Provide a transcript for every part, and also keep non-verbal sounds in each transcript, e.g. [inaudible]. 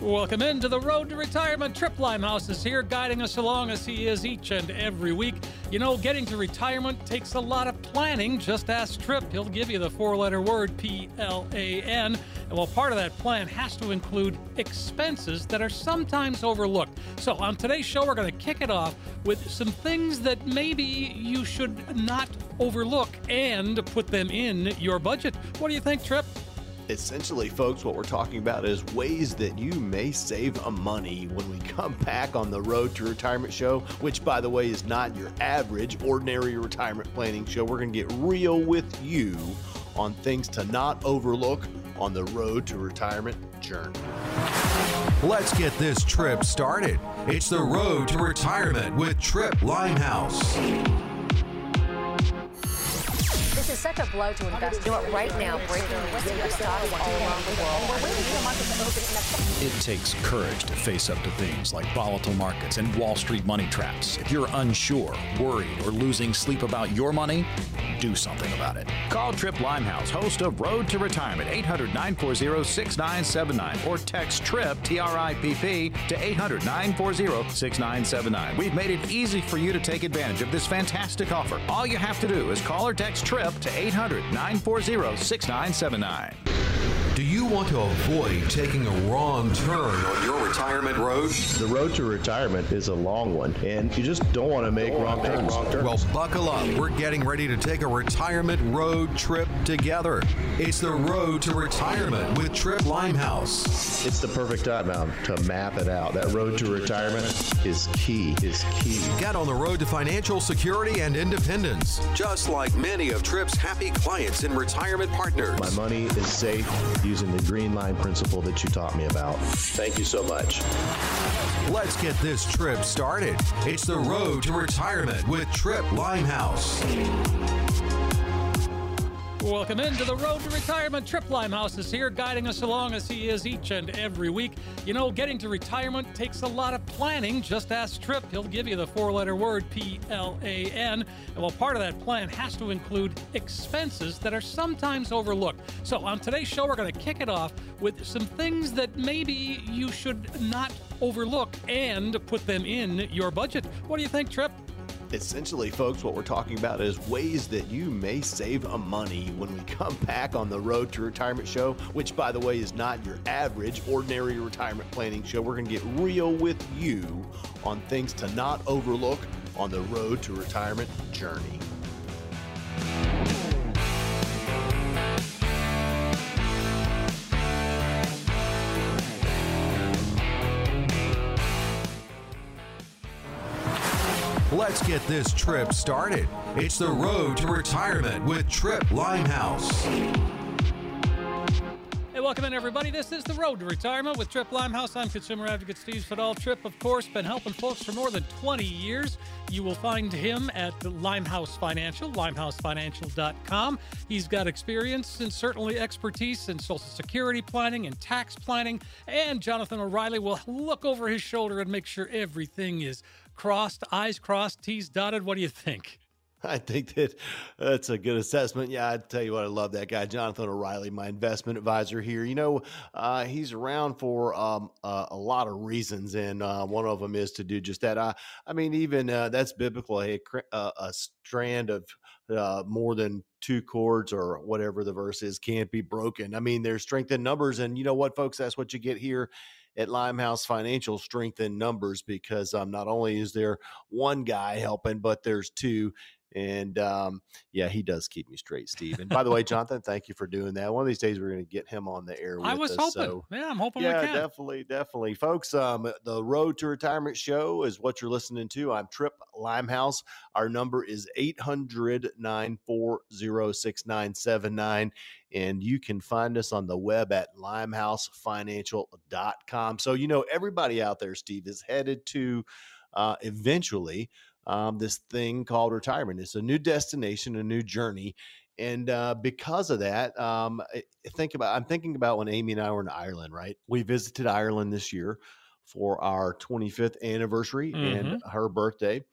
Welcome into the road to retirement. Tripp Limehouse is here, guiding us along as he is each and every week. You know, getting to retirement takes a lot of planning. Just ask Tripp. He'll give you the four letter word P L A N. And well, part of that plan has to include expenses that are sometimes overlooked. So on today's show, we're going to kick it off with some things that maybe you should not overlook and put them in your budget. What do you think, Tripp? Essentially, folks, what we're talking about is ways that you may save money when we come back on the Road to Retirement show, which, by the way, is not your average, ordinary retirement planning show. We're going to get real with you on things to not overlook on the road to retirement journey. Let's get this trip started. It's the Road to Retirement with Tripp Limehouse. This is such a blow to investors. You know what, right now, breaking the stocks all around the world. We're waiting for the market to open. It takes courage to face up to things like volatile markets and Wall Street money traps. If you're unsure, worried, or losing sleep about your money, do something about it. Call Tripp Limehouse, host of Road to Retirement, 800 940 6979, or text TRIP, T R I P P, to 800 940 6979. We've made it easy for you to take advantage of this fantastic offer. All you have to do is call or text TRIP to 800 940 6979. Do you want to avoid taking a wrong turn on your retirement road? The road to retirement is a long one, and you just don't want to make wrong turns. Well, buckle up. We're getting ready to take a retirement road trip together. It's the Road to Retirement with Tripp Limehouse. It's the perfect time now to map it out. That road to retirement is key, is key. Get on the road to financial security and independence, just like many of Tripp's happy clients and retirement partners. My money is safe using the green line principle that you taught me about. Thank you so much. Let's get this trip started. It's the Road to Retirement with Tripp Limehouse. Welcome into the road to retirement. Tripp Limehouse is here, guiding us along as he is each and every week. You know, getting to retirement takes a lot of planning. Just ask Tripp. He'll give you the four letter word P L A N. And well, part of that plan has to include expenses that are sometimes overlooked. So on today's show, we're going to kick it off with some things that maybe you should not overlook and put them in your budget. What do you think, Tripp? Essentially, folks, what we're talking about is ways that you may save money when we come back on the Road to Retirement show, which, by the way, is not your average, ordinary retirement planning show. We're going to get real with you on things to not overlook on the Road to Retirement journey. Let's get this trip started. It's the Road to Retirement with Tripp Limehouse. Hey, welcome in, everybody. This is the Road to Retirement with Tripp Limehouse. I'm consumer advocate Steve Fadal. Tripp, of course, been helping folks for more than 20 years. You will find him at Limehouse Financial, limehousefinancial.com. He's got experience and certainly expertise in Social Security planning and tax planning. And Jonathan O'Reilly will look over his shoulder and make sure everything is crossed, I's crossed, T's dotted. What do you think? I think that that's a good assessment. Yeah, I tell you what, I love that guy, Jonathan O'Reilly, my investment advisor here. You know, uh, he's around for um, uh, a lot of reasons, and uh, one of them is to do just that. I, I mean, even uh, that's biblical. Uh, a strand of uh, more than two cords or whatever the verse is can't be broken. I mean, there's strength in numbers, and you know what, folks, that's what you get here at Limehouse Financial strength in numbers because um, not only is there one guy helping, but there's two. And um, yeah, he does keep me straight, Steve. And by the way, Jonathan, thank you for doing that. One of these days, we're going to get him on the air. I was us, hoping. So. Yeah, I'm hoping. Yeah, we can. definitely, definitely, folks. Um, the Road to Retirement show is what you're listening to. I'm Tripp Limehouse. Our number is 800 940 6979 and you can find us on the web at limehousefinancial.com. So, you know, everybody out there, Steve, is headed to uh, eventually um, this thing called retirement. It's a new destination, a new journey. And uh, because of that, um, think about I'm thinking about when Amy and I were in Ireland, right? We visited Ireland this year for our 25th anniversary mm-hmm. and her birthday.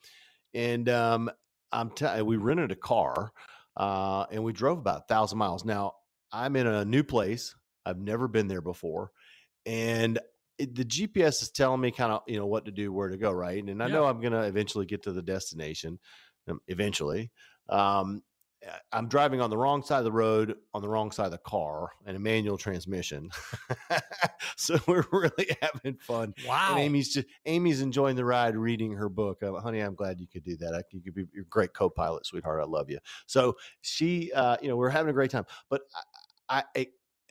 And um, I'm t- we rented a car uh, and we drove about a thousand miles. Now, I'm in a new place. I've never been there before. And it, the GPS is telling me kind of you know what to do, where to go, right? And I Yeah. know I'm going to eventually get to the destination. Um, eventually, um, I'm driving on the wrong side of the road, on the wrong side of the car, and a manual transmission. [laughs] so we're [laughs] really having fun. Wow. And Amy's just Amy's enjoying the ride, reading her book. Uh, honey, I'm glad you could do that. I, you could be your great co-pilot, sweetheart. I love you. So she, uh, you know, we're having a great time. But I, I,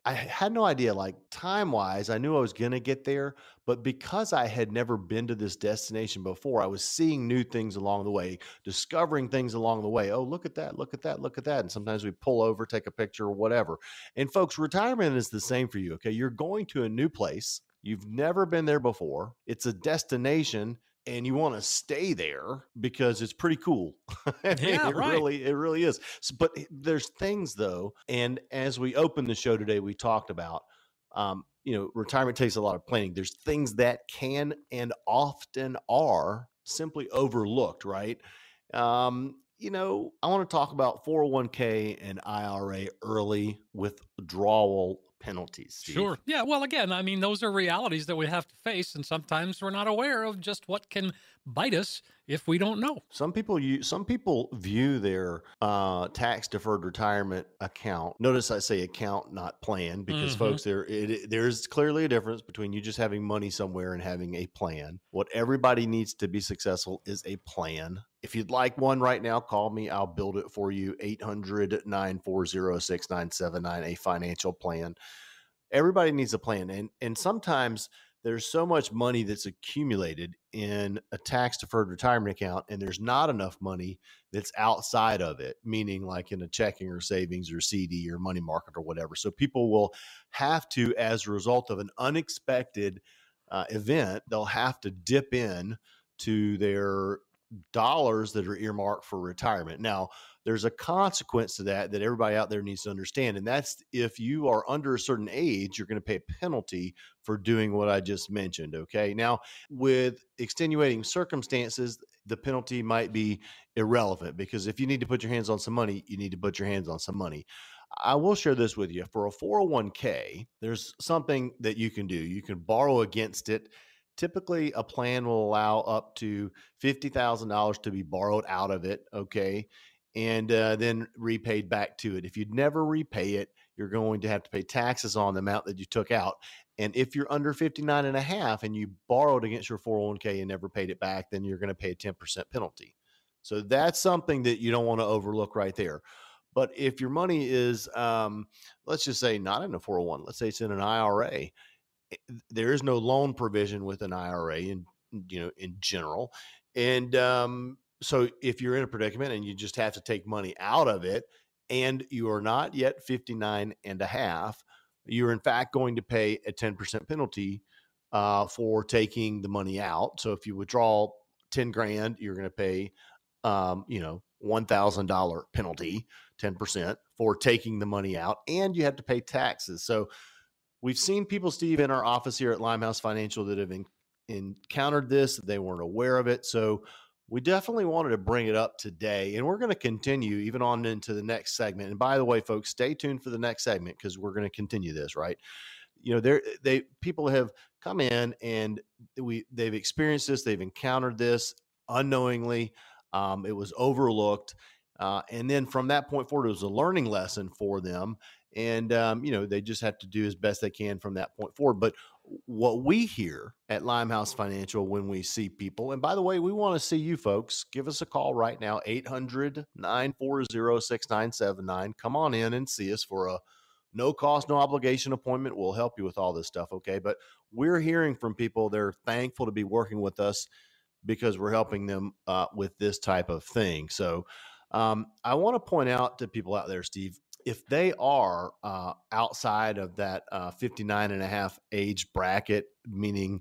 I had no idea, like time wise, I knew I was gonna get there, but because I had never been to this destination before, I was seeing new things along the way, discovering things along the way. Oh, look at that! Look at that! Look at that! And sometimes we pull over, take a picture, or whatever. And folks, retirement is the same for you. Okay, you're going to a new place. You've never been there before. It's a destination and you want to stay there because it's pretty cool. [laughs] I mean, Yeah, it right. really, it really is. But there's things though, and as we opened the show today, we talked about, um, you know, retirement takes a lot of planning. There's things that can and often are simply overlooked, right? Um, you know, I want to talk about 401k and IRA early withdrawal penalties. Steve. Sure. Yeah. Well, again, I mean, those are realities that we have to face, and sometimes we're not aware of just what can bite us if we don't know. Some people use some people view their uh, tax deferred retirement account. Notice I say account, not plan, because Mhm. folks, there it, it- there's clearly a difference between you just having money somewhere and having a plan. What everybody needs to be successful is a plan. If you'd like one right now, call me. I'll build it for you. 800 940 6979, a financial plan. Everybody needs a plan. And, and sometimes there's so much money that's accumulated in a tax deferred retirement account and there's not enough money that's outside of it meaning like in a checking or savings or cd or money market or whatever so people will have to as a result of an unexpected uh, event they'll have to dip in to their dollars that are earmarked for retirement now there's a consequence to that that everybody out there needs to understand and that's if you are under a certain age you're going to pay a penalty for doing what I just mentioned. Okay. Now, with extenuating circumstances, the penalty might be irrelevant because if you need to put your hands on some money, you need to put your hands on some money. I will share this with you. For a 401k, there's something that you can do. You can borrow against it. Typically, a plan will allow up to $50,000 to be borrowed out of it. Okay. And uh, then repaid back to it. If you'd never repay it, you're going to have to pay taxes on the amount that you took out. And if you're under 59 and a half and you borrowed against your 401k and never paid it back, then you're going to pay a 10% penalty. So that's something that you don't want to overlook right there. But if your money is, um, let's just say not in a 401, let's say it's in an IRA, there is no loan provision with an IRA in, you know, in general. And um, so if you're in a predicament and you just have to take money out of it and you are not yet 59 and a half, you're in fact going to pay a 10% penalty uh, for taking the money out. So if you withdraw 10 grand, you're going to pay, um, you know, $1,000 penalty, 10% for taking the money out, and you have to pay taxes. So we've seen people, Steve, in our office here at Limehouse Financial that have en- encountered this. They weren't aware of it. So we definitely wanted to bring it up today, and we're going to continue even on into the next segment. And by the way, folks, stay tuned for the next segment because we're going to continue this. Right? You know, there they people have come in and we they've experienced this, they've encountered this unknowingly. Um, it was overlooked, uh, and then from that point forward, it was a learning lesson for them. And um, you know, they just have to do as best they can from that point forward. But what we hear at Limehouse Financial when we see people, and by the way, we want to see you folks. Give us a call right now, 800 940 6979. Come on in and see us for a no cost, no obligation appointment. We'll help you with all this stuff. Okay. But we're hearing from people, they're thankful to be working with us because we're helping them uh, with this type of thing. So um, I want to point out to people out there, Steve, if they are uh, outside of that uh, 59 and a half age bracket, meaning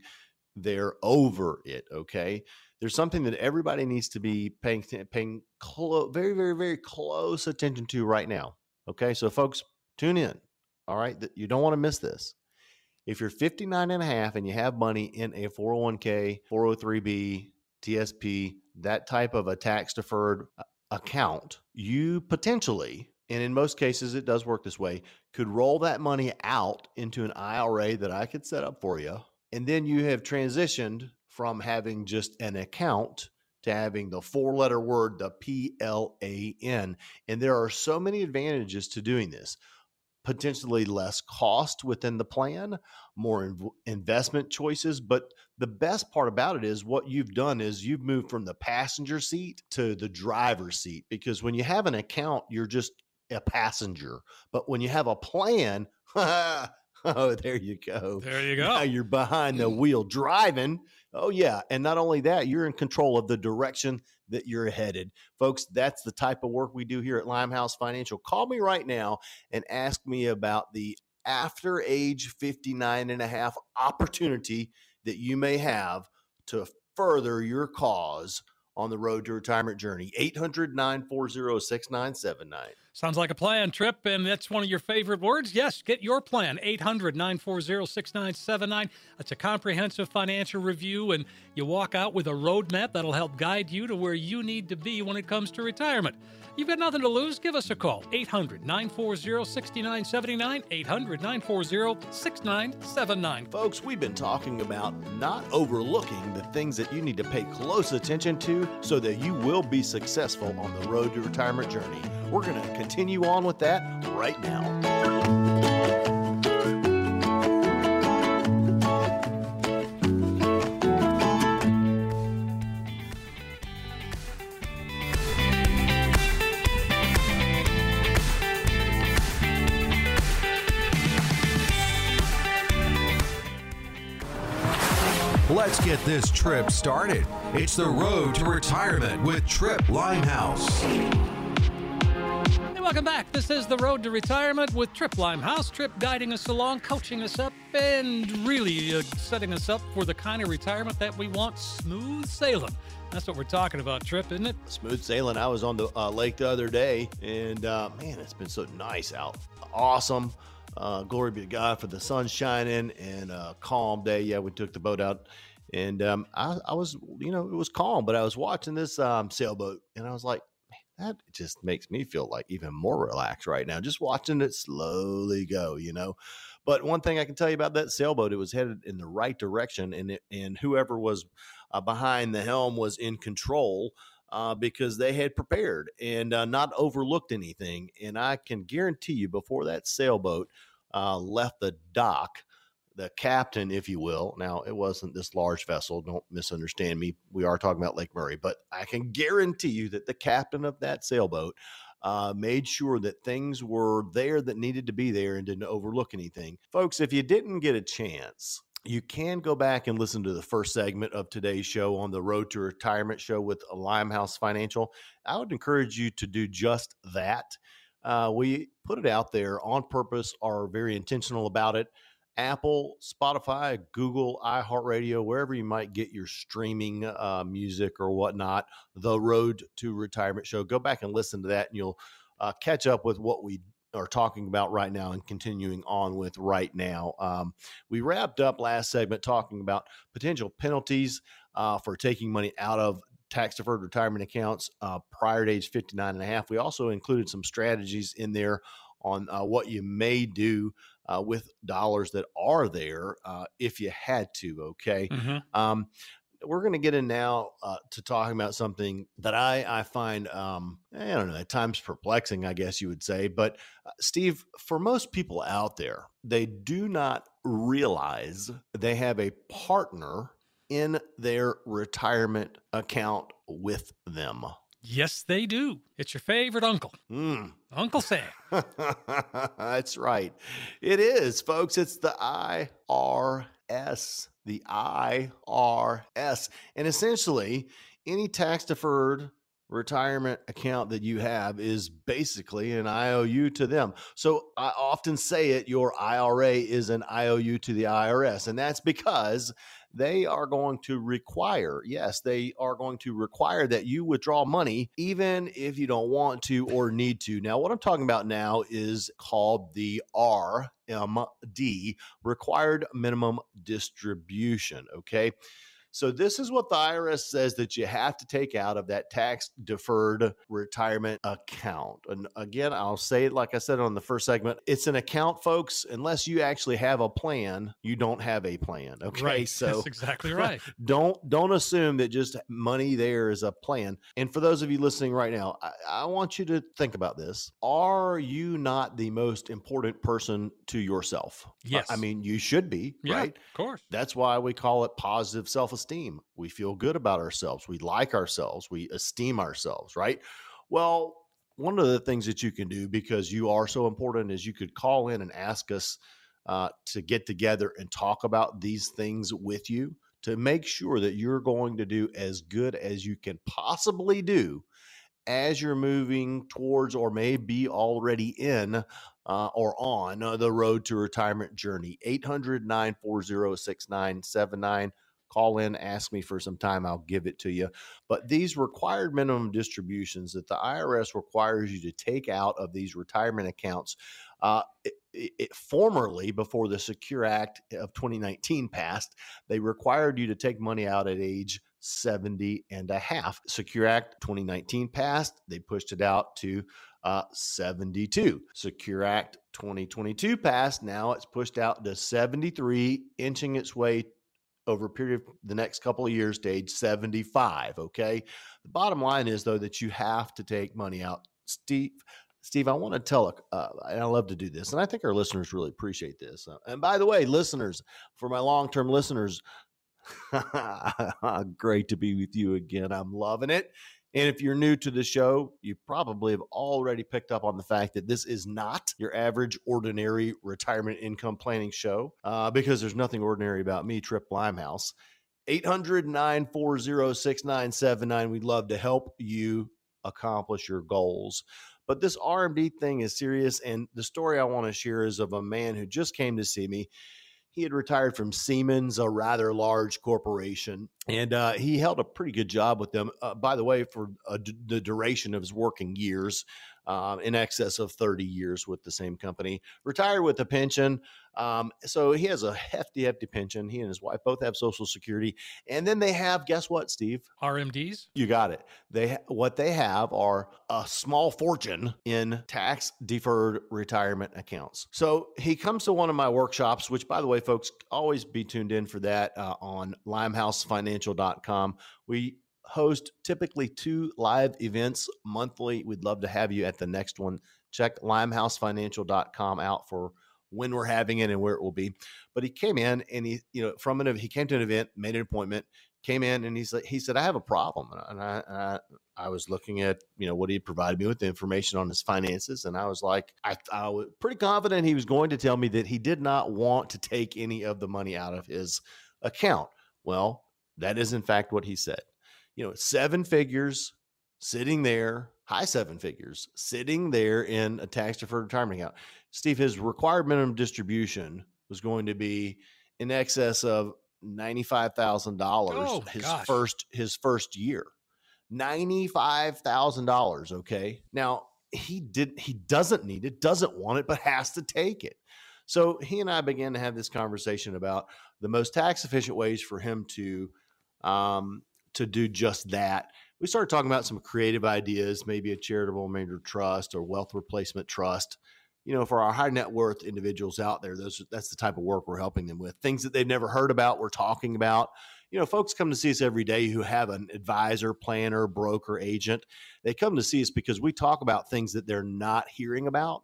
they're over it, okay, there's something that everybody needs to be paying, paying clo- very, very, very close attention to right now. Okay, so folks, tune in. All right, you don't want to miss this. If you're 59 and a half and you have money in a 401k, 403b, TSP, that type of a tax deferred uh, account, you potentially, and in most cases it does work this way, could roll that money out into an IRA that I could set up for you And then you have transitioned from having just an account to having the four letter word, the P L A N. And there are so many advantages to doing this potentially less cost within the plan, more inv- investment choices. But the best part about it is what you've done is you've moved from the passenger seat to the driver's seat because when you have an account, you're just a passenger. But when you have a plan, [laughs] oh, there you go. There you go. Now you're behind the mm-hmm. wheel driving. Oh, yeah. And not only that, you're in control of the direction that you're headed. Folks, that's the type of work we do here at Limehouse Financial. Call me right now and ask me about the after age 59 and a half opportunity that you may have to further your cause on the road to retirement journey. 800 940 6979. Sounds like a plan, Tripp, and that's one of your favorite words. Yes, get your plan. 800 940 6979. That's a comprehensive financial review, and you walk out with a roadmap that'll help guide you to where you need to be when it comes to retirement. You've got nothing to lose. Give us a call. 800 940 6979. 800 940 6979. Folks, we've been talking about not overlooking the things that you need to pay close attention to so that you will be successful on the road to retirement journey. We're going to continue on with that right now. Let's get this trip started. It's the road to retirement with Tripp Limehouse. Hey, welcome back. This is the road to retirement with Tripp Limehouse. Tripp guiding us along, coaching us up, and really uh, setting us up for the kind of retirement that we want smooth sailing. That's what we're talking about, Tripp, isn't it? Smooth sailing. I was on the uh, lake the other day, and uh, man, it's been so nice out. Awesome. Uh, glory be to God for the sun shining and a calm day. Yeah, we took the boat out, and um, I, I was, you know, it was calm, but I was watching this um, sailboat, and I was like, man, that just makes me feel like even more relaxed right now, just watching it slowly go, you know. But one thing I can tell you about that sailboat, it was headed in the right direction, and it, and whoever was uh, behind the helm was in control uh, because they had prepared and uh, not overlooked anything. And I can guarantee you, before that sailboat uh, left the dock, the captain, if you will, now it wasn't this large vessel, don't misunderstand me. We are talking about Lake Murray, but I can guarantee you that the captain of that sailboat uh, made sure that things were there that needed to be there and didn't overlook anything. Folks, if you didn't get a chance, you can go back and listen to the first segment of today's show on the Road to Retirement show with Limehouse Financial. I would encourage you to do just that. Uh, we put it out there on purpose, are very intentional about it. Apple, Spotify, Google, iHeartRadio, wherever you might get your streaming uh, music or whatnot, the Road to Retirement show. Go back and listen to that, and you'll uh, catch up with what we are talking about right now and continuing on with right now. Um, we wrapped up last segment talking about potential penalties uh, for taking money out of tax deferred retirement accounts uh, prior to age 59 and a half. We also included some strategies in there on uh, what you may do uh, with dollars that are there uh, if you had to. Okay. Mm-hmm. Um, we're going to get in now uh, to talking about something that I, I find, um, I don't know, at times perplexing, I guess you would say. But, uh, Steve, for most people out there, they do not realize they have a partner in their retirement account with them. Yes, they do. It's your favorite uncle, Mm. Uncle Sam. [laughs] That's right. It is, folks. It's the IRS. The IRS. And essentially, any tax deferred retirement account that you have is basically an IOU to them. So I often say it your IRA is an IOU to the IRS. And that's because they are going to require, yes, they are going to require that you withdraw money even if you don't want to or need to. Now, what I'm talking about now is called the RMD, Required Minimum Distribution. Okay. So, this is what the IRS says that you have to take out of that tax deferred retirement account. And again, I'll say it like I said on the first segment it's an account, folks. Unless you actually have a plan, you don't have a plan. Okay. Right. [laughs] So, That's exactly right. [laughs] don't don't assume that just money there is a plan. And for those of you listening right now, I, I want you to think about this. Are you not the most important person to yourself? Yes. I mean, you should be, Yeah, right? of course. That's why we call it positive self esteem. We feel good about ourselves. We like ourselves. We esteem ourselves, right? Well, one of the things that you can do because you are so important is you could call in and ask us uh, to get together and talk about these things with you to make sure that you're going to do as good as you can possibly do as you're moving towards or may be already in uh, or on uh, the road to retirement journey. 800 940 6979. Call in, ask me for some time, I'll give it to you. But these required minimum distributions that the IRS requires you to take out of these retirement accounts, uh, it, it, formerly, before the Secure Act of 2019 passed, they required you to take money out at age 70 and a half. Secure Act 2019 passed, they pushed it out to uh, 72. Secure Act 2022 passed. Now it's pushed out to 73, inching its way over a period of the next couple of years to age 75. Okay. The bottom line is, though, that you have to take money out. Steve, Steve, I want to tell, uh, and I love to do this, and I think our listeners really appreciate this. Uh, and by the way, listeners, for my long term listeners, [laughs] great to be with you again. I'm loving it. And if you're new to the show, you probably have already picked up on the fact that this is not your average ordinary retirement income planning show uh, because there's nothing ordinary about me, Tripp Limehouse. 800 940 6979. We'd love to help you accomplish your goals. But this RMD thing is serious. And the story I want to share is of a man who just came to see me he had retired from Siemens, a rather large corporation, and uh, he held a pretty good job with them. Uh, by the way, for the duration of his working years, um, in excess of 30 years with the same company, retired with a pension. Um, so he has a hefty, hefty pension. He and his wife both have Social Security, and then they have guess what, Steve? RMDs. You got it. They what they have are a small fortune in tax deferred retirement accounts. So he comes to one of my workshops, which, by the way, folks, always be tuned in for that uh, on LimeHouseFinancial.com. We host typically two live events monthly. We'd love to have you at the next one. Check limehousefinancial.com out for when we're having it and where it will be. But he came in and he, you know, from an he came to an event, made an appointment, came in and he's like, he said, I have a problem. And I, and I, I was looking at, you know, what he provided me with the information on his finances. And I was like, I, I was pretty confident he was going to tell me that he did not want to take any of the money out of his account. Well, that is in fact what he said you know, seven figures sitting there, high seven figures sitting there in a tax deferred retirement account. Steve, his required minimum distribution was going to be in excess of ninety-five thousand Oh, dollars his gosh. first his first year. Ninety-five thousand dollars. Okay. Now he did he doesn't need it, doesn't want it, but has to take it. So he and I began to have this conversation about the most tax efficient ways for him to um, to do just that. We started talking about some creative ideas, maybe a charitable remainder trust or wealth replacement trust. You know, for our high net worth individuals out there, those that's the type of work we're helping them with. Things that they've never heard about, we're talking about. You know, folks come to see us every day who have an advisor, planner, broker, agent. They come to see us because we talk about things that they're not hearing about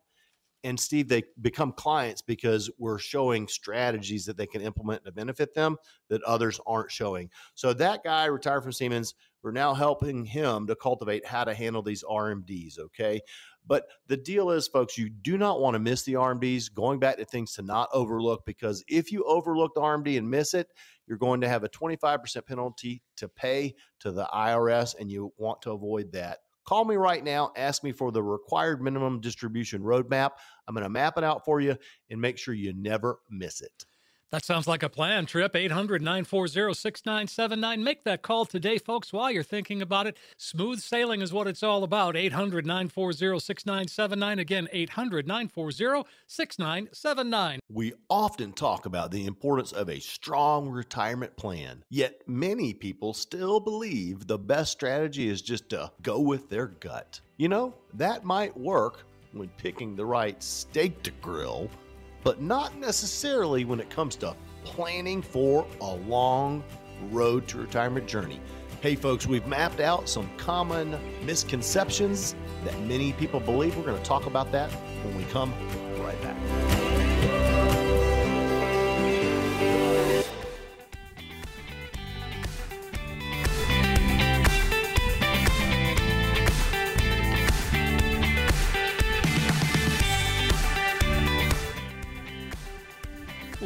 and Steve, they become clients because we're showing strategies that they can implement to benefit them that others aren't showing. So that guy retired from Siemens. We're now helping him to cultivate how to handle these RMDs. Okay. But the deal is, folks, you do not want to miss the RMDs. Going back to things to not overlook, because if you overlook the RMD and miss it, you're going to have a 25% penalty to pay to the IRS, and you want to avoid that. Call me right now. Ask me for the required minimum distribution roadmap. I'm going to map it out for you and make sure you never miss it. That sounds like a plan, Tripp. 800 940 6979. Make that call today, folks, while you're thinking about it. Smooth sailing is what it's all about. 800 940 6979. Again, 800 940 6979. We often talk about the importance of a strong retirement plan, yet many people still believe the best strategy is just to go with their gut. You know, that might work when picking the right steak to grill but not necessarily when it comes to planning for a long road to retirement journey. Hey, folks, we've mapped out some common misconceptions that many people believe. We're going to talk about that when we come right back.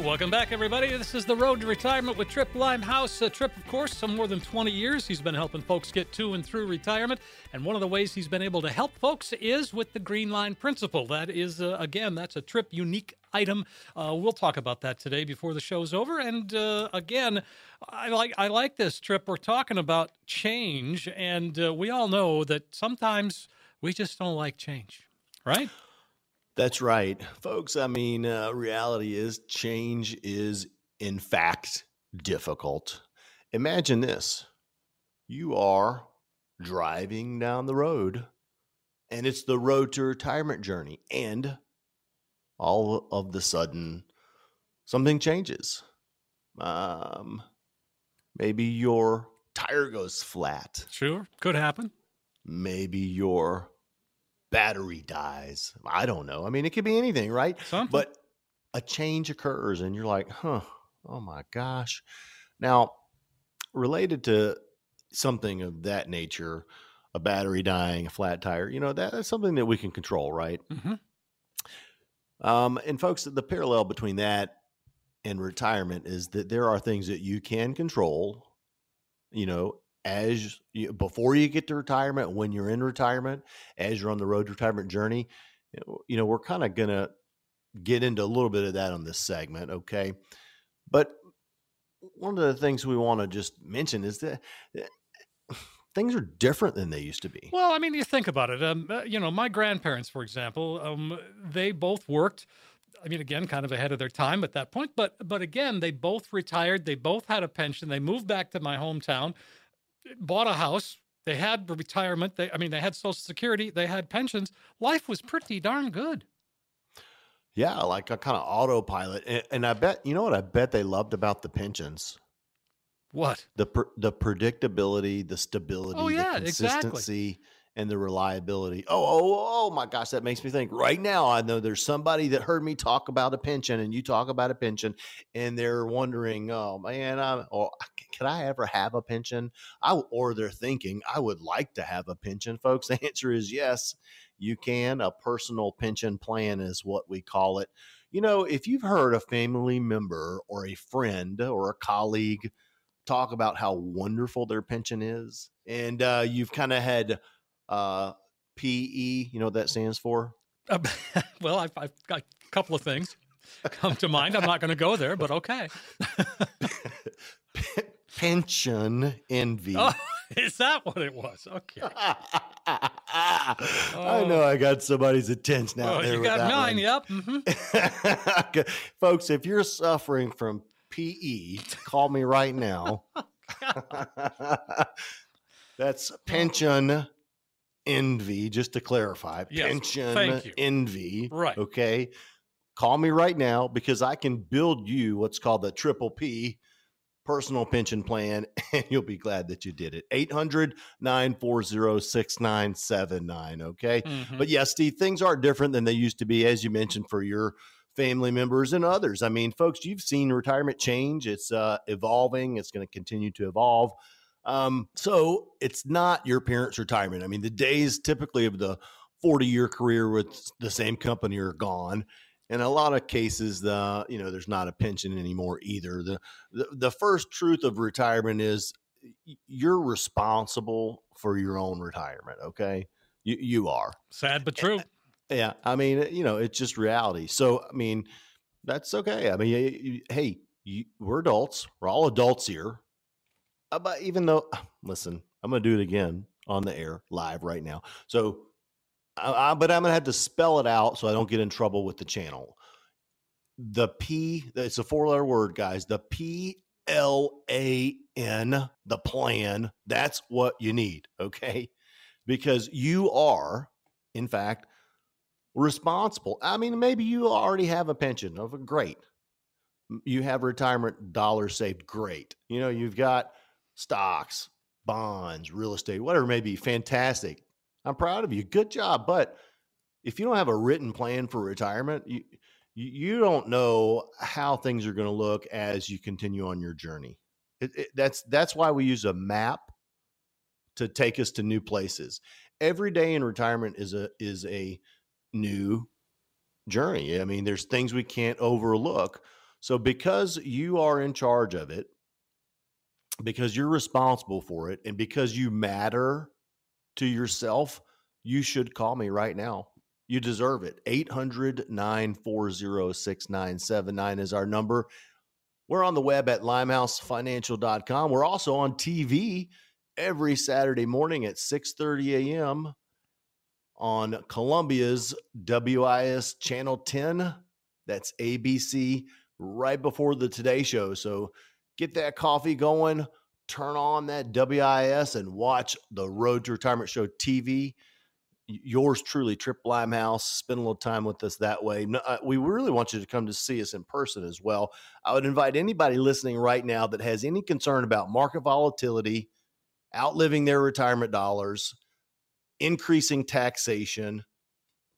Welcome back, everybody. This is the Road to Retirement with Tripp Limehouse. Uh, Tripp, of course, some more than 20 years. He's been helping folks get to and through retirement. And one of the ways he's been able to help folks is with the Green Line Principle. That is, uh, again, that's a Tripp unique item. Uh, we'll talk about that today before the show's over. And uh, again, I like I like this Tripp. We're talking about change, and uh, we all know that sometimes we just don't like change, right? That's right, folks. I mean, uh, reality is change is, in fact, difficult. Imagine this you are driving down the road, and it's the road to retirement journey, and all of the sudden, something changes. Um, maybe your tire goes flat. Sure, could happen. Maybe your battery dies. I don't know. I mean, it could be anything, right? Something. But a change occurs and you're like, huh, oh my gosh. Now, related to something of that nature, a battery dying, a flat tire, you know, that, that's something that we can control, right? Mm-hmm. Um, and folks, the parallel between that and retirement is that there are things that you can control, you know, as you, before you get to retirement, when you're in retirement, as you're on the road to retirement journey, you know, we're kind of going to get into a little bit of that on this segment. Okay. But one of the things we want to just mention is that eh, things are different than they used to be. Well, I mean, you think about it. Um, uh, you know, my grandparents, for example, um, they both worked. I mean, again, kind of ahead of their time at that point, but but again, they both retired. They both had a pension. They moved back to my hometown bought a house. They had retirement. They, I mean, they had Social Security. They had pensions. Life was pretty darn good. Yeah, like a kind of autopilot. And, and I bet you know what I bet they loved about the pensions. What the the predictability, the stability, oh, yeah, the consistency, exactly. And the reliability. Oh, oh, oh my gosh, that makes me think. Right now, I know there's somebody that heard me talk about a pension, and you talk about a pension, and they're wondering, oh man, I'm, or can I ever have a pension? I or they're thinking, I would like to have a pension, folks. [laughs] The answer is yes, you can. A personal pension plan is what we call it. You know, if you've heard a family member or a friend or a colleague talk about how wonderful their pension is, and uh, you've kind of had uh, PE, you know what that stands for? Uh, [laughs] well, I've, I've got a couple of things come to mind. I'm not going to go there, but okay. [laughs] pension envy. Oh, [laughs] is that what it was? Okay. I know I got somebody's attention out Oh, there. you got mine. Yep. hmm Okay, Folks, if you're suffering from PE, call me right now. That's pension envy, just to clarify. Yes, pension envy. Right. Okay. Call me right now because I can build you what's called the triple P personal pension plan, [laughs] and you'll be glad that you did it. 800 940 6979. Okay. Mhm. But yeah, Steve, things are different than they used to be, as you mentioned, for your family members and others. I mean, folks, you've seen retirement change. It's uh, evolving. It's going to continue to evolve. Um, so it's not your parents' retirement. I mean, the days typically of the 40 year career with the same company are gone. In a lot of cases, the you know, there's not a pension anymore either. The the, the first truth of retirement is you're responsible for your own retirement. Okay, you you are. Sad but eh, true. Eh, yeah, I mean, eh, you know, it's just reality. So, I mean, that's okay. I mean, hey, you, we're adults. We're all adults here. Uh, but even though, [sighs] listen, I'm to do it again on the air live right now. So, I, I, but I'm to have to spell it out so I don't get in trouble with the channel. The P, it's a four letter word, guys. The P L A N, the plan. That's what you need. Okay. Because you are, in fact, responsible. I mean, maybe you already have a pension of a great. You have retirement dollars saved. Great. You know, you've got stocks, bonds, real estate, whatever may be. Fantastic. I'm proud of you. Good job. But if you don't have a written plan for retirement, you you don't know how things are going to look as you continue on your journey. It, it, that's that's why we use a map to take us to new places. Every day in retirement is a is a new journey. I mean, there's things we can't overlook. So because you are in charge of it, because you're responsible for it, and because you matter to yourself, you should call me right now. You deserve it. 800 940 6979 is our number. We're on the web at limehousefinancial.com. We're also on TV every Saturday morning at 6:30 a.m. on Columbia's WIS channel 10. That's ABC right before the Today show. So get that coffee going, turn on that WIS and watch the Road to Retirement Show TV yours truly, Tripp Limehouse. Spend a little time with us that way. Uh, we really want you to come to see us in person as well. I would invite anybody listening right now that has any concern about market volatility, outliving their retirement dollars, increasing taxation,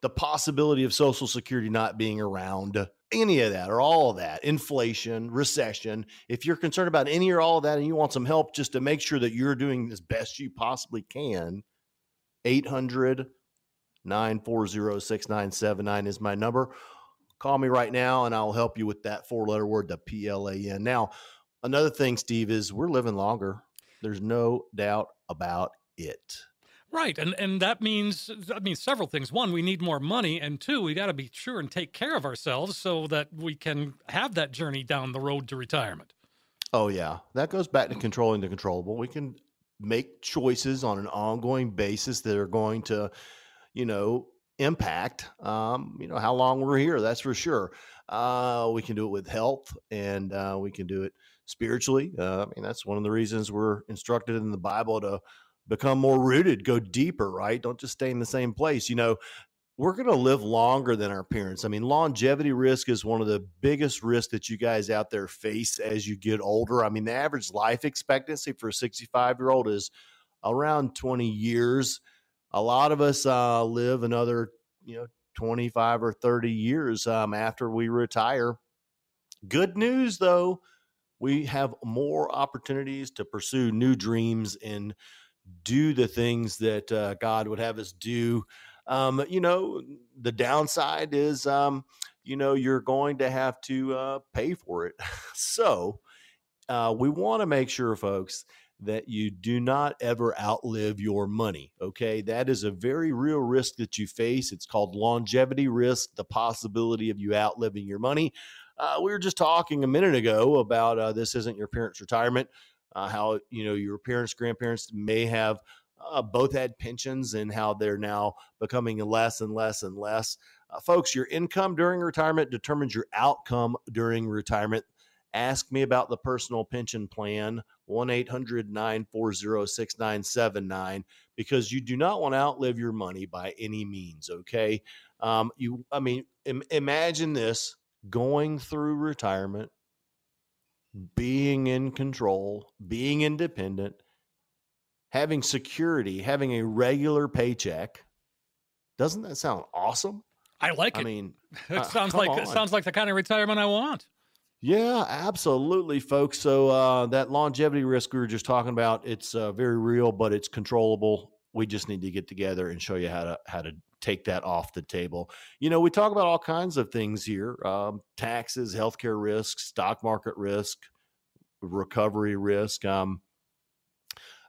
the possibility of Social Security not being around, any of that or all of that, inflation, recession. If you're concerned about any or all of that and you want some help just to make sure that you're doing as best you possibly can, 800 940 6979 is my number. Call me right now and I'll help you with that four letter word, the P L A N. Now, another thing, Steve, is we're living longer. There's no doubt about it. Right, and and that means that means several things. One, we need more money, and two, we got to be sure and take care of ourselves so that we can have that journey down the road to retirement. Oh yeah, that goes back to controlling the controllable. We can make choices on an ongoing basis that are going to you know, impact, um, you know, how long we're here. That's for sure. Uh, we can do it with health and uh, we can do it spiritually. Uh, I mean, that's one of the reasons we're instructed in the Bible to become more rooted, go deeper, right? Don't just stay in the same place. You know, we're going to live longer than our parents. I mean, longevity risk is one of the biggest risks that you guys out there face as you get older. I mean, the average life expectancy for a 65 year old is around 20 years a lot of us uh, live another, you know, 25 or 30 years um, after we retire. Good news, though, we have more opportunities to pursue new dreams and do the things that uh, God would have us do. Um, you know, the downside is, um, you know, you're going to have to uh, pay for it. [laughs] so uh, we want to make sure, folks, that you do not ever outlive your money. Okay. That is a very real risk that you face. It's called longevity risk, the possibility of you outliving your money. Uh, we were just talking a minute ago about uh, this isn't your parents' retirement, uh, how, you know, your parents, grandparents may have uh, both had pensions and how they're now becoming less and less and less. Uh, folks, your income during retirement determines your outcome during retirement. Ask me about the personal pension plan, 1 800 940 6979, because you do not want to outlive your money by any means. Okay. Um, you, I mean, Im- imagine this going through retirement, being in control, being independent, having security, having a regular paycheck. Doesn't that sound awesome? I like it. I mean, [laughs] it uh, sounds like on. it sounds like the kind of retirement I want. Yeah, absolutely, folks. So uh, that longevity risk we were just talking about, it's uh, very real, but it's controllable. We just need to get together and show you how to how to take that off the table. You know, we talk about all kinds of things here: um, taxes, healthcare risks, stock market risk, recovery risk. Um,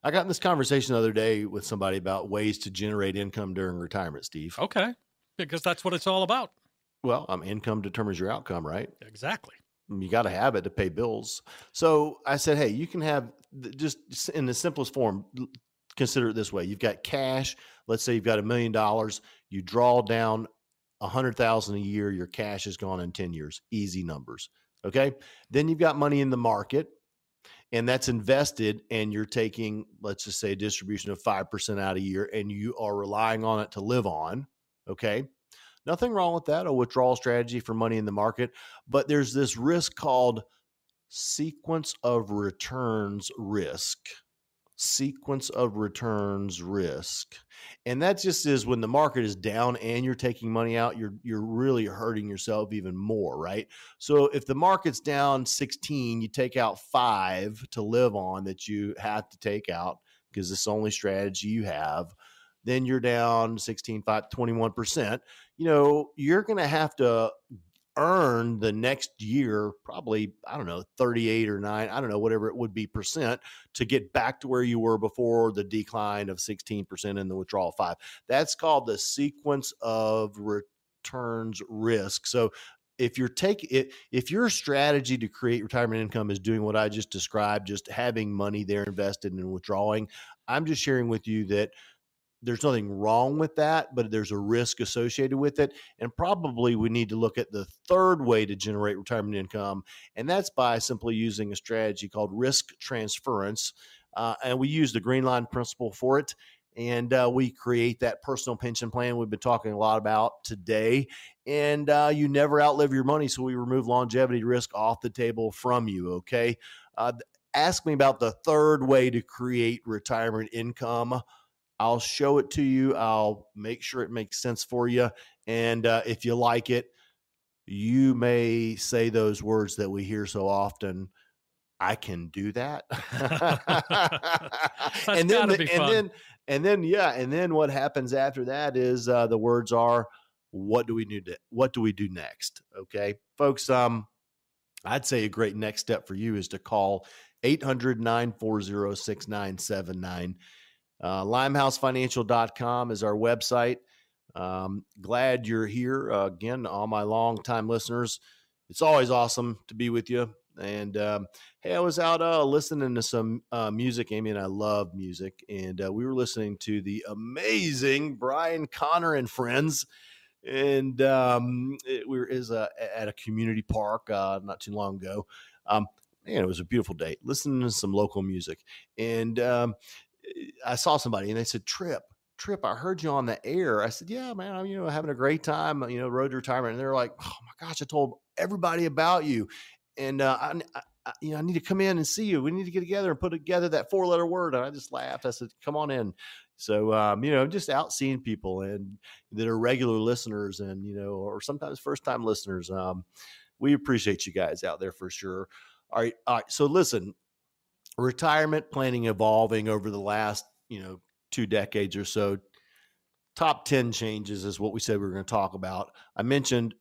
I got in this conversation the other day with somebody about ways to generate income during retirement. Steve, okay, because that's what it's all about. Well, um, income determines your outcome, right? Exactly. You got to have it to pay bills. So I said, hey, you can have just in the simplest form. Consider it this way: you've got cash. Let's say you've got a million dollars. You draw down a hundred thousand a year. Your cash is gone in ten years. Easy numbers. Okay. Then you've got money in the market and that's invested and you're taking let's just say a distribution of 5% out a year and you are relying on it to live on okay nothing wrong with that a withdrawal strategy for money in the market but there's this risk called sequence of returns risk sequence of returns risk. And that just is when the market is down and you're taking money out, you're you're really hurting yourself even more, right? So if the market's down 16, you take out 5 to live on that you have to take out because it's the only strategy you have. Then you're down 16, 5, 21%. You know, you're going to have to earn the next year probably i don't know 38 or 9 i don't know whatever it would be percent to get back to where you were before the decline of 16% in the withdrawal 5 that's called the sequence of returns risk. So if you're taking it if your strategy to create retirement income is doing what i just described just having money there invested and withdrawing i'm just sharing with you that there's nothing wrong with that, but there's a risk associated with it. And probably we need to look at the third way to generate retirement income, and that's by simply using a strategy called risk transference. Uh, and we use the green line principle for it. And uh, we create that personal pension plan we've been talking a lot about today. And uh, you never outlive your money. So we remove longevity risk off the table from you. Okay. Uh, ask me about the third way to create retirement income. I'll show it to you. I'll make sure it makes sense for you. And uh, if you like it, you may say those words that we hear so often. I can do that. [laughs] and then, the, and then, and then, yeah, and then what happens after that is uh, the words are, "What do we need to? What do we do next?" Okay, folks. Um, I'd say a great next step for you is to call 800 940 6979 uh, limehousefinancial.com is our website. Um, glad you're here. Uh, again, all my long-time listeners, it's always awesome to be with you. And um, hey, I was out uh, listening to some uh, music. Amy and I love music, and uh, we were listening to the amazing Brian Connor and Friends. And um, it, we were is at a community park uh, not too long ago. Um, man, it was a beautiful day. Listening to some local music, and um, I saw somebody and they said, Tripp, Tripp, I heard you on the air. I said, Yeah, man, I'm, you know, having a great time, you know, road to retirement. And they're like, Oh my gosh, I told everybody about you. And uh, I, I, you know, I need to come in and see you. We need to get together and put together that four letter word. And I just laughed. I said, Come on in. So, um, you know, just out seeing people and that are regular listeners and, you know, or sometimes first time listeners. Um, we appreciate you guys out there for sure. All right. All right. So listen, retirement planning evolving over the last, you know, two decades or so. Top 10 changes is what we said we were going to talk about. I mentioned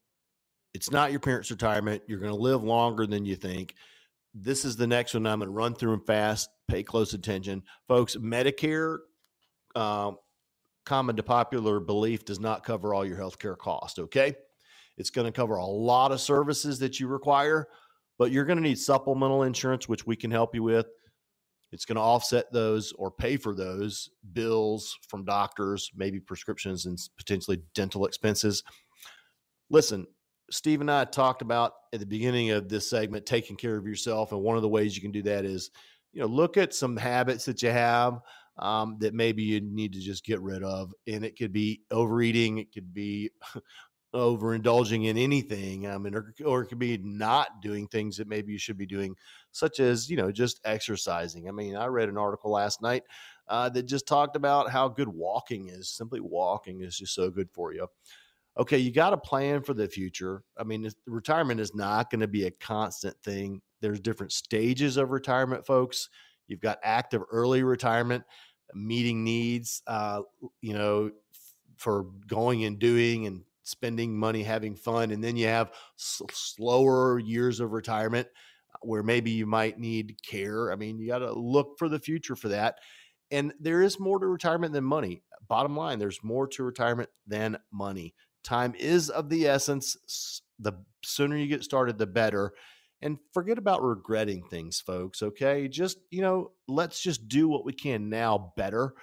it's not your parents' retirement. You're going to live longer than you think. This is the next one I'm going to run through them fast. Pay close attention. Folks, Medicare, uh, common to popular belief, does not cover all your health care costs, okay? It's going to cover a lot of services that you require, but you're going to need supplemental insurance, which we can help you with. It's going to offset those or pay for those bills from doctors, maybe prescriptions and potentially dental expenses. Listen, Steve and I talked about at the beginning of this segment taking care of yourself. And one of the ways you can do that is, you know, look at some habits that you have um, that maybe you need to just get rid of. And it could be overeating, it could be overindulging in anything. I mean, or, or it could be not doing things that maybe you should be doing, such as, you know, just exercising. I mean, I read an article last night uh, that just talked about how good walking is. Simply walking is just so good for you. Okay, you got to plan for the future. I mean, retirement is not going to be a constant thing. There's different stages of retirement, folks. You've got active early retirement, meeting needs, uh, you know, for going and doing and spending money, having fun, and then you have slower years of retirement uh, where maybe you might need care. I mean, you got to look for the future for that. And there is more to retirement than money. Bottom line, there's more to retirement than money. Time is of the essence. The sooner you get started, the better. and forget about regretting things, folks. Okay. Just, you know, let's just do what we can now better.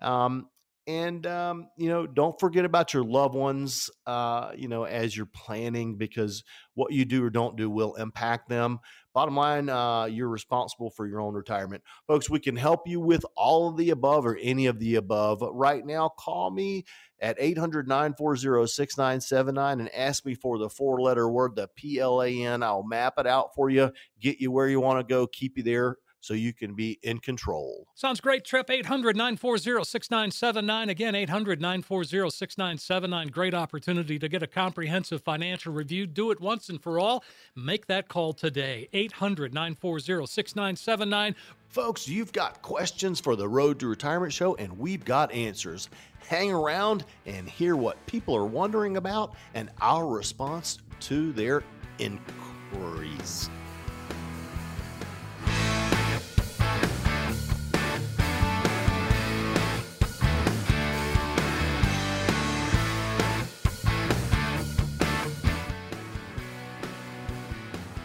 Um, and um, you know don't forget about your loved ones uh, you know as you're planning because what you do or don't do will impact them. Bottom line uh, you're responsible for your own retirement. Folks we can help you with all of the above or any of the above. Right now call me at 800-940-6979 and ask me for the four letter word the p-l-a-n i'll map it out for you get you where you want to go keep you there so you can be in control. Sounds great, Tripp. 800 940 6979. Again, 800 940 6979. Great opportunity to get a comprehensive financial review. Do it once and for all. Make that call today. 800 940 6979. Folks, you've got questions for the Road to Retirement Show, and we've got answers. Hang around and hear what people are wondering about and our response to their inquiries.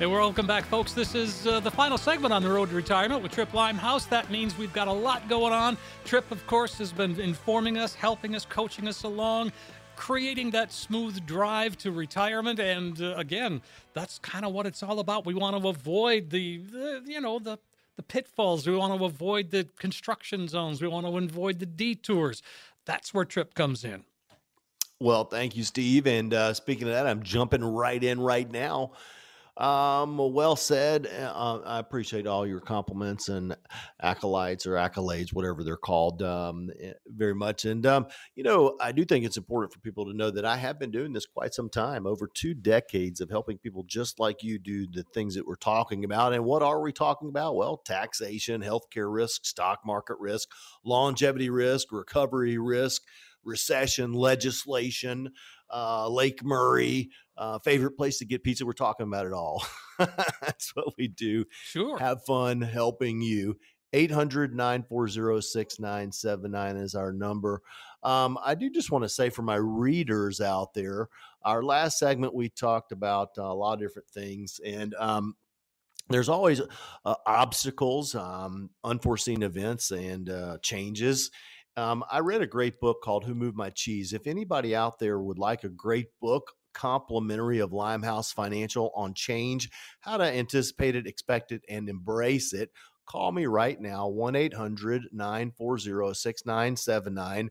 Hey, welcome back, folks. This is uh, the final segment on the road to retirement with Tripp Limehouse. That means we've got a lot going on. Tripp, of course, has been informing us, helping us, coaching us along, creating that smooth drive to retirement. And uh, again, that's kind of what it's all about. We want to avoid the, the you know, the the pitfalls. We want to avoid the construction zones. We want to avoid the detours. That's where Tripp comes in. Well, thank you, Steve. And uh, speaking of that, I'm jumping right in right now. Um, well said. Uh, I appreciate all your compliments and acolytes or accolades, whatever they're called, um, eh, very much. And, um, you know, I do think it's important for people to know that I have been doing this quite some time over two decades of helping people just like you do the things that we're talking about. And what are we talking about? Well, taxation, healthcare risk, stock market risk, longevity risk, recovery risk, recession legislation, uh, Lake Murray, uh, favorite place to get pizza. We're talking about it all. [laughs] That's what we do. Sure. Have fun helping you. 800 940 6979 is our number. Um, I do just want to say for my readers out there, our last segment we talked about a lot of different things, and um, there's always uh, obstacles, um, unforeseen events, and uh, changes. Um, I read a great book called Who Moved My Cheese. If anybody out there would like a great book complimentary of Limehouse Financial on change, how to anticipate it, expect it, and embrace it, call me right now 1 800 940 6979.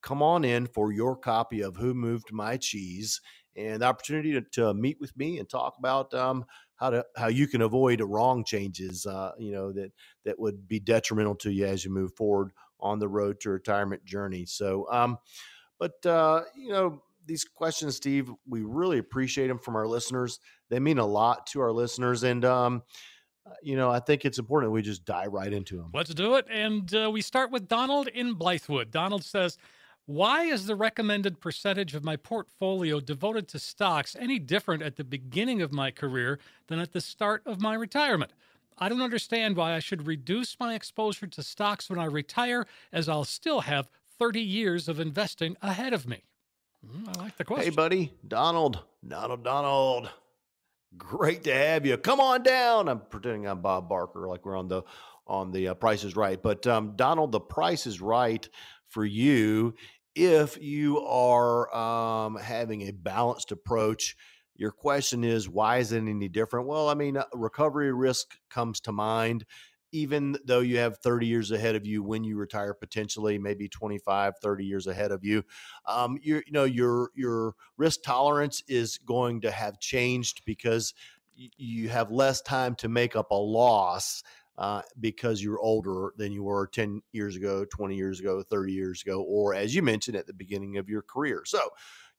Come on in for your copy of Who Moved My Cheese and the opportunity to, to meet with me and talk about um, how to how you can avoid wrong changes, uh, you know that that would be detrimental to you as you move forward on the road to retirement journey. So, um, but uh, you know, these questions, Steve, we really appreciate them from our listeners. They mean a lot to our listeners, and um, uh, you know, I think it's important that we just dive right into them. Let's do it, and uh, we start with Donald in Blythewood. Donald says. Why is the recommended percentage of my portfolio devoted to stocks any different at the beginning of my career than at the start of my retirement? I don't understand why I should reduce my exposure to stocks when I retire, as I'll still have 30 years of investing ahead of me. Mm, I like the question. Hey, buddy, Donald, Donald, Donald. Great to have you. Come on down. I'm pretending I'm Bob Barker, like we're on the on the uh, Price is Right. But um, Donald, the Price is Right for you if you are um, having a balanced approach. Your question is why is it any different? Well, I mean, uh, recovery risk comes to mind even though you have 30 years ahead of you when you retire potentially maybe 25 30 years ahead of you um, you know your your risk tolerance is going to have changed because you have less time to make up a loss uh, because you're older than you were 10 years ago 20 years ago 30 years ago or as you mentioned at the beginning of your career so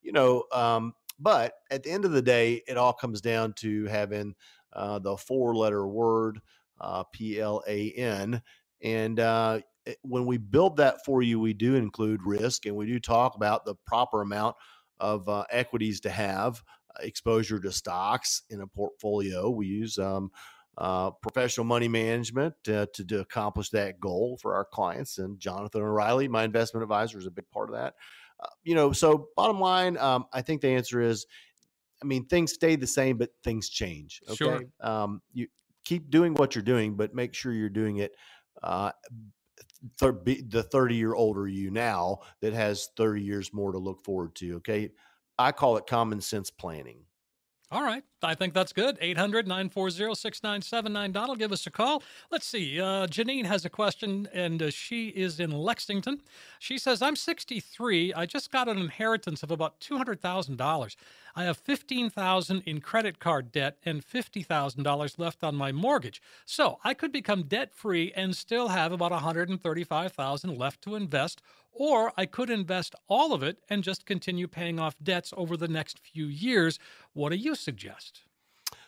you know um, but at the end of the day it all comes down to having uh, the four letter word uh, P L A N. And uh, when we build that for you, we do include risk and we do talk about the proper amount of uh, equities to have uh, exposure to stocks in a portfolio. We use um, uh, professional money management to, to, accomplish that goal for our clients. And Jonathan O'Reilly, my investment advisor, is a big part of that. Uh, you know, so bottom line, um, I think the answer is I mean, things stay the same, but things change. Okay. Sure. Um, you keep doing what you're doing, but make sure you're doing it. Uh, thir- the 30 year older you now that has 30 years more to look forward to. Okay. I call it common sense planning. All right. I think that's good. 800 940 6979. Donald, give us a call. Let's see. Uh, Janine has a question, and uh, she is in Lexington. She says, I'm 63. I just got an inheritance of about $200,000. I have 15,000 in credit card debt and $50,000 left on my mortgage. So I could become debt free and still have about 135,000 left to invest, or I could invest all of it and just continue paying off debts over the next few years. What do you suggest?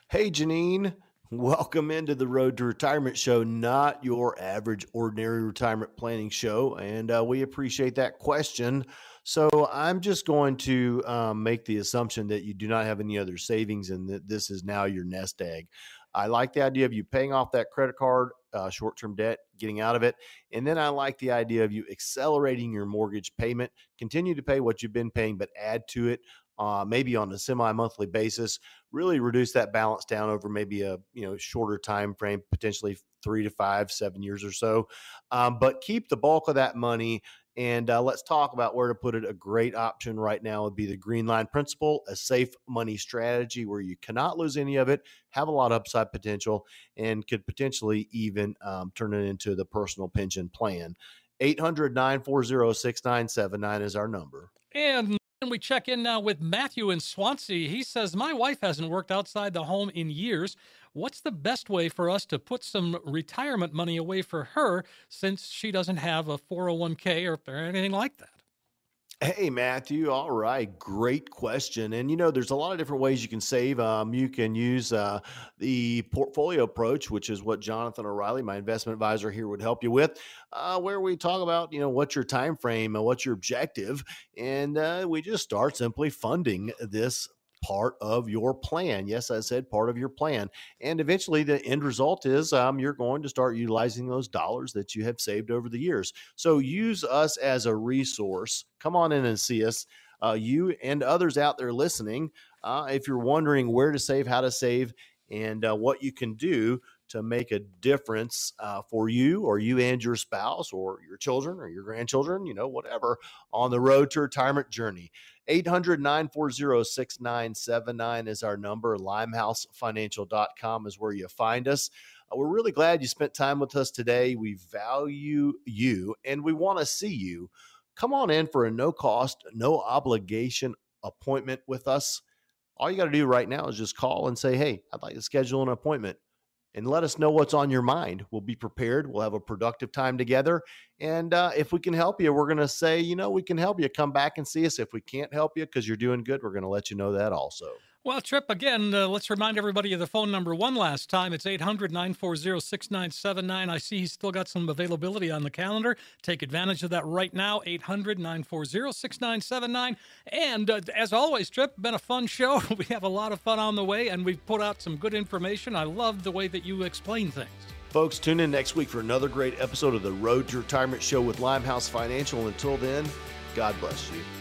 Hey, Janine. Welcome into the Road to Retirement Show, not your average ordinary retirement planning show. And uh, we appreciate that question. So I'm just going to um, make the assumption that you do not have any other savings and that this is now your nest egg. I like the idea of you paying off that credit card, uh, short term debt, getting out of it. And then I like the idea of you accelerating your mortgage payment, continue to pay what you've been paying, but add to it. Uh, maybe on a semi-monthly basis, really reduce that balance down over maybe a you know shorter time frame, potentially three to five, seven years or so. Um, but keep the bulk of that money and uh, let's talk about where to put it. A great option right now would be the Green Line Principle, a safe money strategy where you cannot lose any of it, have a lot of upside potential, and could potentially even um, turn it into the personal pension plan. 800 940 6979 is our number. And we check in now with Matthew in Swansea. He says, My wife hasn't worked outside the home in years. What's the best way for us to put some retirement money away for her since she doesn't have a 401k or anything like that? Hey, Matthew. All right. Great question. And, you know, there's a lot of different ways you can save. Um, you can use uh, the portfolio approach, which is what Jonathan O'Reilly, my investment advisor here, would help you with, uh, where we talk about, you know, what's your time frame and what's your objective. And uh, we just start simply funding this part of your plan. Yes, I said part of your plan. And eventually, the end result is um, you're going to start utilizing those dollars that you have saved over the years. So use us as a resource. Come on in and see us. Uh, you and others out there listening, uh, if you're wondering where to save, how to save, and uh, what you can do to make a difference uh, for you or you and your spouse or your children or your grandchildren, you know, whatever, on the road to retirement journey. 800 940 6979 is our number. Limehousefinancial.com is where you find us. Uh, we're really glad you spent time with us today. We value you and we want to see you. Come on in for a no cost, no obligation appointment with us. All you got to do right now is just call and say, Hey, I'd like to schedule an appointment and let us know what's on your mind. We'll be prepared. We'll have a productive time together. And uh, if we can help you, we're going to say, you know, we can help you. Come back and see us. If we can't help you because you're doing good, we're going to let you know that also. Well, Tripp, again, uh, let's remind everybody of the phone number one last time. It's 800 940 6979. I see he's still got some availability on the calendar. Take advantage of that right now. 800 940 6979. And uh, as always, Tripp, been a fun show. [laughs] we have a lot of fun on the way, and we've put out some good information. I love the way that you explain things. Folks, tune in next week for another great episode of the Road to Retirement Show with Limehouse Financial. Until then, God bless you.